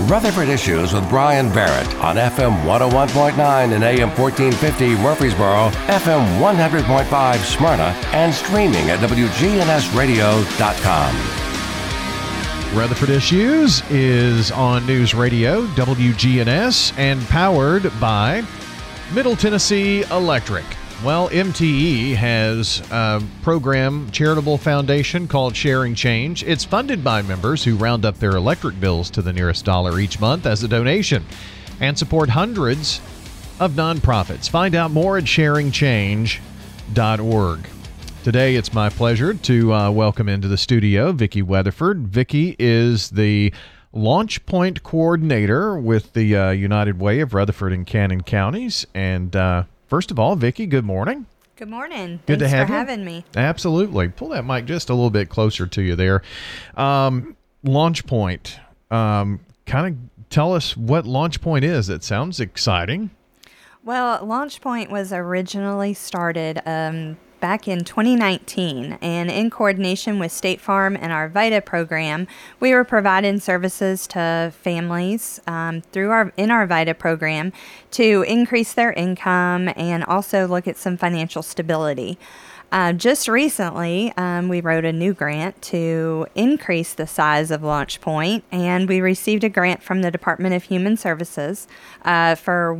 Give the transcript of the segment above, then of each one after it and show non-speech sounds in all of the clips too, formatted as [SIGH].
Rutherford Issues with Bryan Barrett on FM 101.9 and AM 1450 Murfreesboro, FM 100.5 Smyrna, and streaming at WGNSradio.com. Rutherford Issues is on News Radio, WGNS, and powered by Middle Tennessee Electric. Well, MTE has a program charitable foundation called Sharing Change. It's funded by members who round up their electric bills to the nearest dollar each month as a donation and support hundreds of nonprofits. Find out more at sharingchange.org. Today, it's my pleasure to uh, welcome into the studio Vicki Weatherford. Vicki is the launch point coordinator with the uh, United Way of Rutherford and Cannon counties. And uh, first of all, Vicki, good morning. Good morning. Good Thanks to have for you. having me. Absolutely. Pull that mic just a little bit closer to you there. Um, launch point. Um, kind of tell us what launch point is. It sounds exciting. Well, Launch Point was originally started um, back in 2019, and in coordination with State Farm and our VITA program, we were providing services to families um, through our in our VITA program to increase their income and also look at some financial stability. Uh, just recently, um, we wrote a new grant to increase the size of Launch Point, and we received a grant from the Department of Human Services uh, for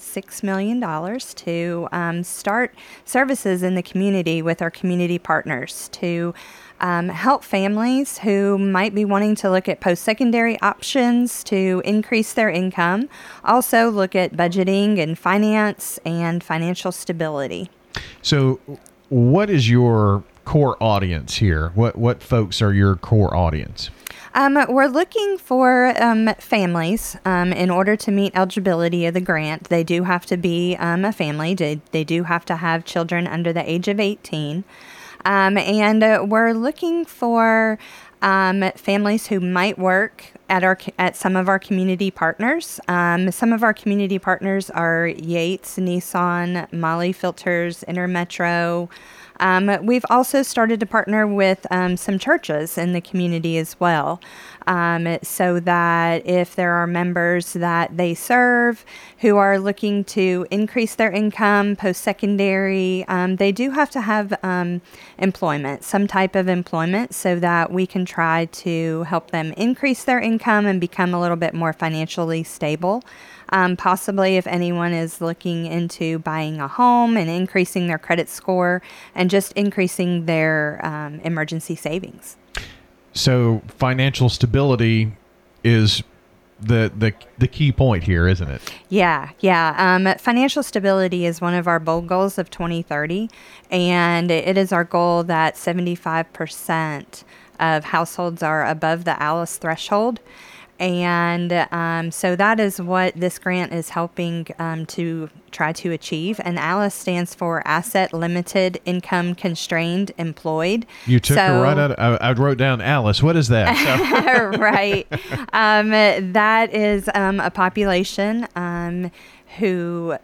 $1.6 million to um, start services in the community with our community partners to um, help families who might be wanting to look at post secondary options to increase their income, also look at budgeting and finance and financial stability. So, what is your core audience here? What what folks are your core audience? Um, we're looking for um, families um, in order to meet eligibility of the grant. They do have to be um, a family. They, they do have to have children under the age of 18. Um, and uh, we're looking for um, families who might work at our at some of our community partners. Um, some of our community partners are Yates, Nissan, Mahle Filters, Intermetro. Um, we've also started to partner with um, some churches in the community as well, um, so that if there are members that they serve who are looking to increase their income post secondary, um, they do have to have um, employment, some type of employment, so that we can try to help them increase their income and become a little bit more financially stable. Um, possibly if anyone is looking into buying a home and increasing their credit score and just increasing their um, emergency savings. So, financial stability is the the the key point here, isn't it? Yeah, yeah. Um, financial stability is one of our bold goals of 2030, and it is our goal that 75% of households are above the ALICE threshold. And um, so that is what this grant is helping um, to try to achieve. And ALICE stands for Asset Limited Income Constrained Employed. You took So- her right out. I, I wrote down Alice. What is that? [LAUGHS] So- [LAUGHS] right. Um, that is um, a population um, who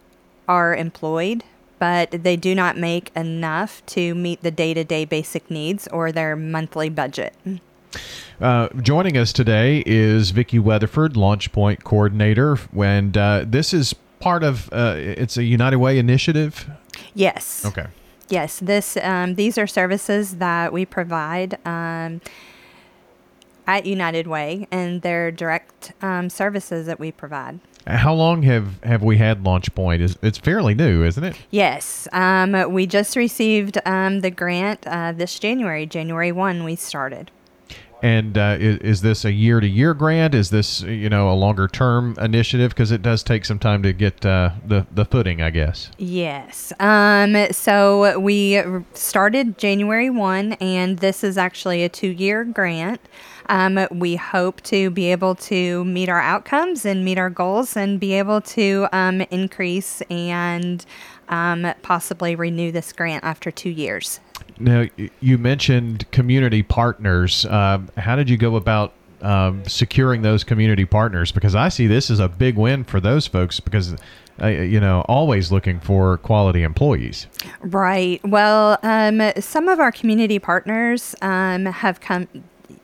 are employed, but they do not make enough to meet the day to day basic needs or their monthly budget. Uh, joining us today is Vicki Weatherford, Launch Point Coordinator, and uh, this is part of uh, it's a United Way initiative. Yes. Okay. Yes. This um, these are services that we provide. Um, at United Way, and they're direct um, services that we provide. How long have have we had Launch Point? Is it's fairly new, isn't it? Yes, um, we just received um, the grant uh, this January. January 1, we started. And uh, is, is this a year to year grant? Is this you know a longer term initiative? Because it does take some time to get uh, the the footing, I guess. Yes. Um, so we started January 1, and this is actually a two year grant. Um, we hope to be able to meet our outcomes and meet our goals and be able to um, increase and um, possibly renew this grant after two years. Now you mentioned community partners. Um, how did you go about um, securing those community partners? Because I see this as a big win for those folks because. Uh, you know, always looking for quality employees. Right. Well, um, some of our community partners um, have come.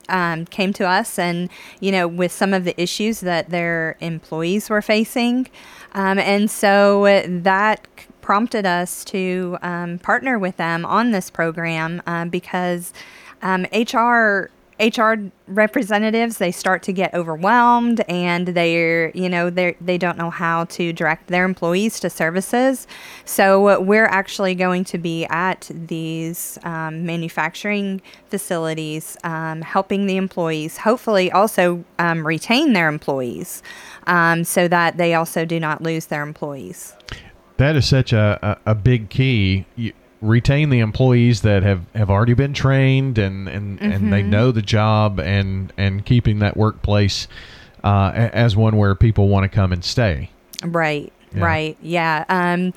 um, came to us and, you know, with some of the issues that their employees were facing. Um, and so that prompted us to um, partner with them on this program uh, because HR HR representatives they start to get overwhelmed and they're you know they they don't know how to direct their employees to services. So we're actually going to be at these um, manufacturing facilities um, helping the employees hopefully also um, retain their employees um, so that they also do not lose their employees that is such a, a, a big key you, retain the employees that have, have already been trained and, and, mm-hmm. and they mm-hmm. know the job and, and keeping that workplace uh, as one where people want to come and stay. Right. Yeah. Right. Yeah. Um,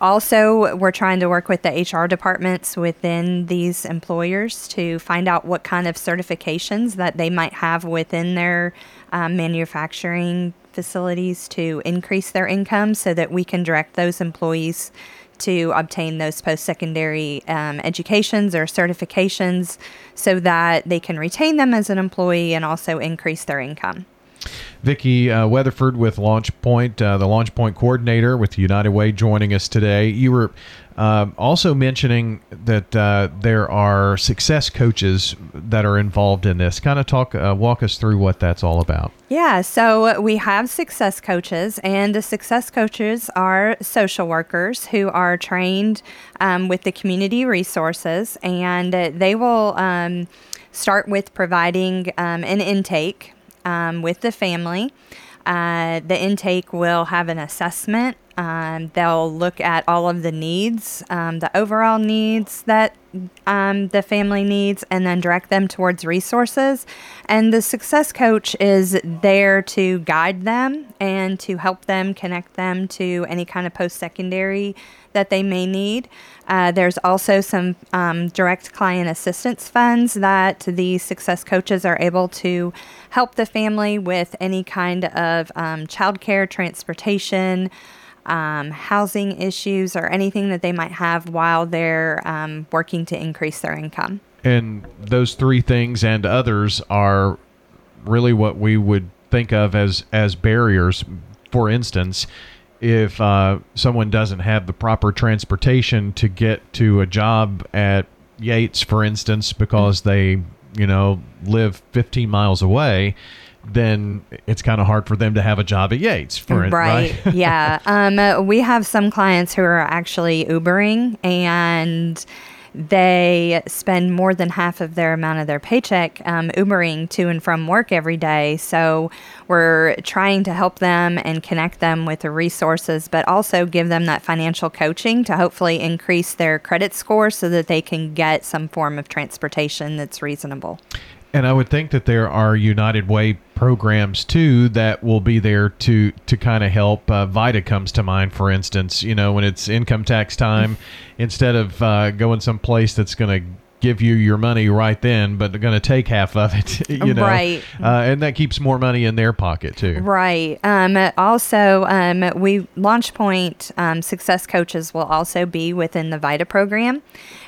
also, we're trying to work with the HR departments within these employers to find out what kind of certifications that they might have within their um, manufacturing facilities to increase their income so that we can direct those employees to obtain those post secondary um, educations or certifications so that they can retain them as an employee and also increase their income. Vicki uh, Weatherford with Launch Point, uh, the Launch Point coordinator with United Way, joining us today. You were uh, also mentioning that uh, there are success coaches that are involved in this. Kind of talk, uh, walk us through what that's all about. Yeah, so we have success coaches, and the success coaches are social workers who are trained um, with the community resources, and they will um, start with providing um, an intake um, with the family. Uh, the intake will have an assessment. Um, they'll look at all of the needs, um, the overall needs that um, the family needs, and then direct them towards resources. And the success coach is there to guide them and to help them connect them to any kind of post secondary that they may need. Uh, there's also some um, direct client assistance funds that the success coaches are able to help the family with any kind of um, childcare, transportation, um, housing issues, or anything that they might have while they're um, working to increase their income. And those three things and others are really what we would think of as as barriers. For instance, if uh, someone doesn't have the proper transportation to get to a job at Yates, for instance, because they, you know, live 15 miles away, then it's kind of hard for them to have a job at Yates. For right, right? [LAUGHS] yeah. Um, we have some clients who are actually Ubering and they spend more than half of their amount of their paycheck um, Ubering to and from work every day. So we're trying to help them and connect them with the resources, but also give them that financial coaching to hopefully increase their credit score so that they can get some form of transportation that's reasonable. And I would think that there are United Way programs too that will be there to to kind of help. Uh, VITA comes to mind, for instance. You know, when it's income tax time, instead of uh, going someplace that's going to give you your money right then, but they're going to take half of it, [LAUGHS] you know, right? Uh, and that keeps more money in their pocket too, right? Um, also, um, we Launch Point um, success coaches will also be within the VITA program,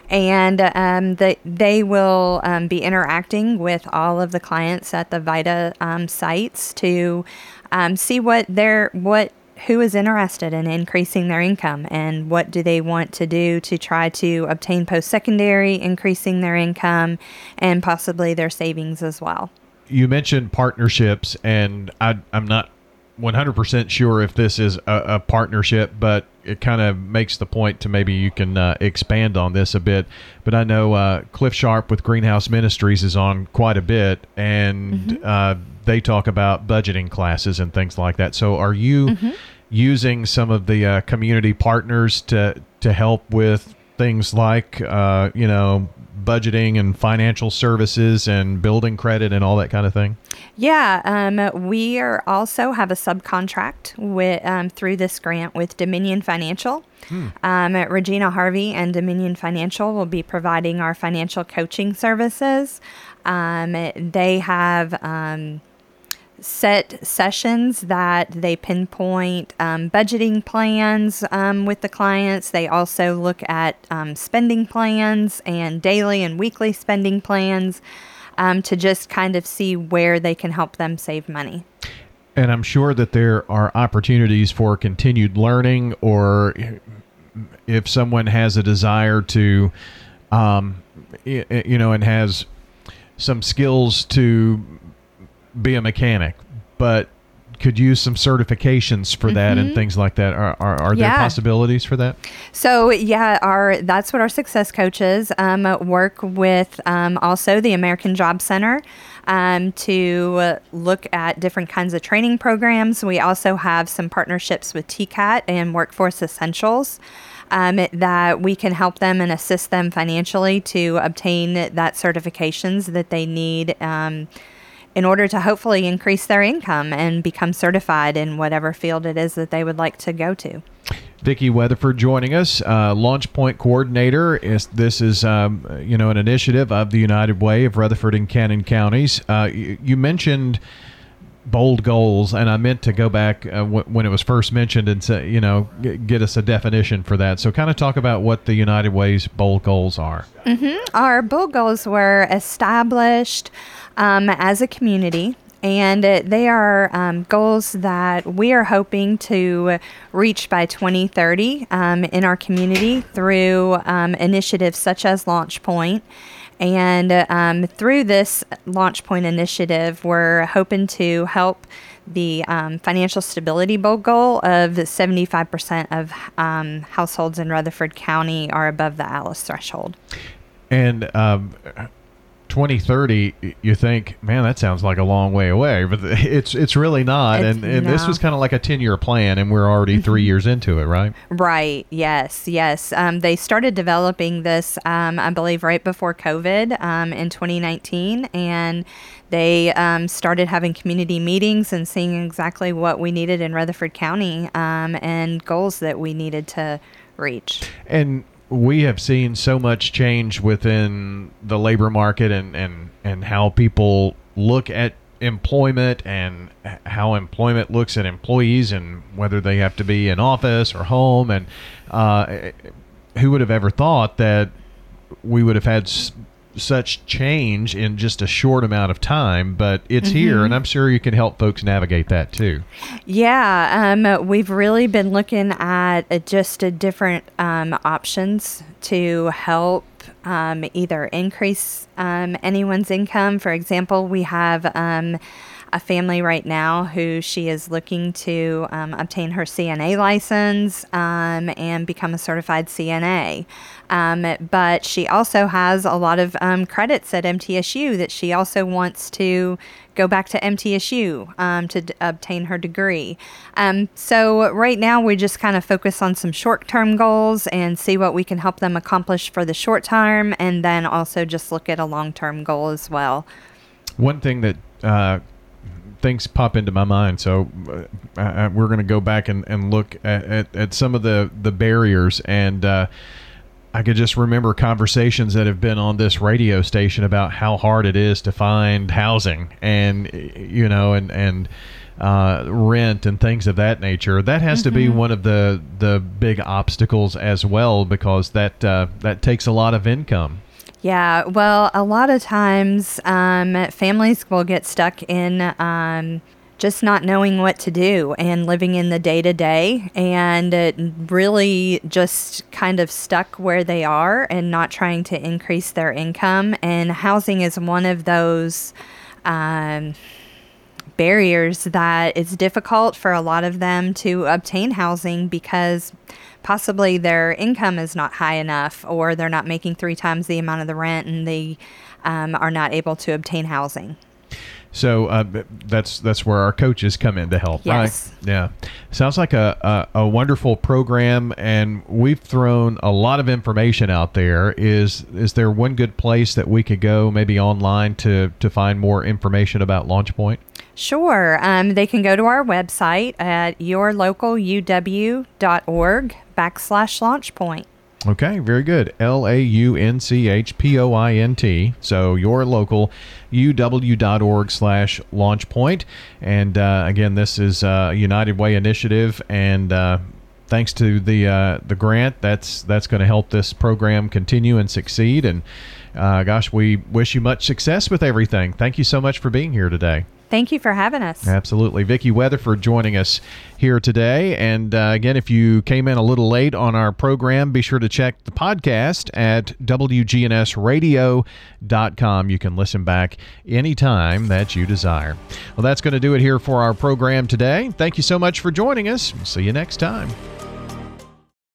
and um, the, they will um, be interacting with all of the clients at the VITA um, sites to um, see what their what who is interested in increasing their income and what do they want to do to try to obtain post-secondary increasing their income and possibly their savings as well. You mentioned partnerships and I, i'm not 100% sure if this is a, a partnership, but it kind of makes the point to maybe you can uh, expand on this a bit. But I know uh, Cliff Sharp with Greenhouse Ministries is on quite a bit, and mm-hmm. uh, they talk about budgeting classes and things like that. So are you mm-hmm. using some of the uh, community partners to to help with things like uh, you know budgeting and financial services and building credit and all that kind of thing? Yeah, um, we are also have a subcontract with um, through this grant with Dominion Financial. Hmm. Um, Regina Harvey and Dominion Financial will be providing our financial coaching services. Um, they have um, set sessions that they pinpoint um, budgeting plans um, with the clients. They also look at um, spending plans and daily and weekly spending plans. um, to just kind of see where they can help them save money. And I'm sure that there are opportunities for continued learning, or if someone has a desire to, um, you know, and has some skills to be a mechanic, but could use some certifications for that and Mhm. things like that. Are, are, are there possibilities for that? So yeah, our that's what our success coaches um, work with. Um, also, the American Job Center um, to look at different kinds of training programs. We also have some partnerships with TCAT and Workforce Essentials. Um, that we can help them and assist them financially to obtain that certifications that they need um, in order to hopefully increase their income and become certified in whatever field it is that they would like to go to. Vicki Weatherford joining us, uh, Launch Point Coordinator. Is this is um, you know an initiative of the United Way of Rutherford and Cannon counties? Uh, you, you mentioned bold goals, and I meant to go back uh, w- when it was first mentioned and say you know g- get us a definition for that. So kind of talk about what the United Way's bold goals are. our bold goals were established um, as a community and uh, they are um, goals that we are hoping to reach by 2030 um, in our community through um, initiatives such as launch point and um, through this launch point initiative we're hoping to help the um, financial stability goal of 75% of um, households in rutherford county are above the alice threshold. And um, 2030, you think, man, that sounds like a long way away, but [LAUGHS] it's it's really not. It's and and this was kind of like a 10 year plan, and we're already three years into it, right? Right. Yes. Yes. Um, they started developing this, um, I believe, right before COVID um, in 2019, and they um, started having community meetings and seeing exactly what we needed in Rutherford County um, and goals that we needed to reach. And we have seen so much change within the labor market and, and, and how people look at employment and how employment looks at employees and whether they have to be in office or home. And uh, who would have ever thought that we would have had such change in just a short amount of time? But it's here, and I'm sure you can help folks navigate that too. Yeah, um, we've really been looking at uh, just different um, options to help um, either increase um, anyone's income. For example, we have um, a family right now who she is looking to um, obtain her CNA license um, and become a certified CNA. Um, but she also has a lot of um, credits at MTSU that she also wants to go back to MTSU um, to d- obtain her degree. Um, so right now we just kind of focus on some short-term goals and see what we can help them accomplish for the short term, and then also just look at a long-term goal as well. One thing that uh, things pop into my mind, so uh, uh, we're going to go back and, and look at, at, at some of the, the barriers. And uh, I could just remember conversations that have been on this radio station about how hard it is to find housing and, you know, and, and, uh, rent and things of that nature. That has to be one of the the big obstacles as well because that uh, that takes a lot of income. Yeah, well, a lot of times um, families will get stuck in um, just not knowing what to do and living in the day to day and really just kind of stuck where they are and not trying to increase their income. And housing is one of those. Um, barriers that it's difficult for a lot of them to obtain housing because possibly their income is not high enough or they're not making three times the amount of the rent and they um, are not able to obtain housing. So uh, that's that's where our coaches come in to help, Yes. right? Yeah, sounds like a, a, a wonderful program, and we've thrown a lot of information out there. Is is there one good place that we could go, maybe online, to to find more information about LaunchPoint? Sure. Um, they can go to our website at yourlocaluw.org backslash launch point. Okay, very good. L A U N C H P O I N T. So your local uw.org slash launch point. And uh, again, this is a United Way initiative. And uh, thanks to the uh, the grant, that's that's going to help this program continue and succeed. And uh, gosh, we wish you much success with everything. Thank you so much for being here today. Thank you for having us. Absolutely. Vicki Weatherford joining us here today. And uh, again, if you came in a little late on our program, be sure to check the podcast at WGNSradio.com. You can listen back anytime that you desire. Well, that's going to do it here for our program today. Thank you so much for joining us. See you next time.